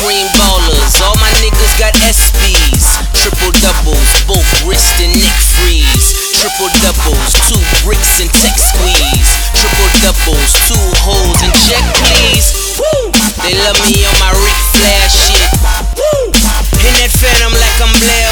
Green ballers. All my niggas got SBs, triple doubles, both wrist and neck freeze. Triple doubles, two bricks and tech squeeze. Triple doubles, two holes and check please. Woo! They love me on my Ric Flair shit. Woo! In that phantom like I'm Blair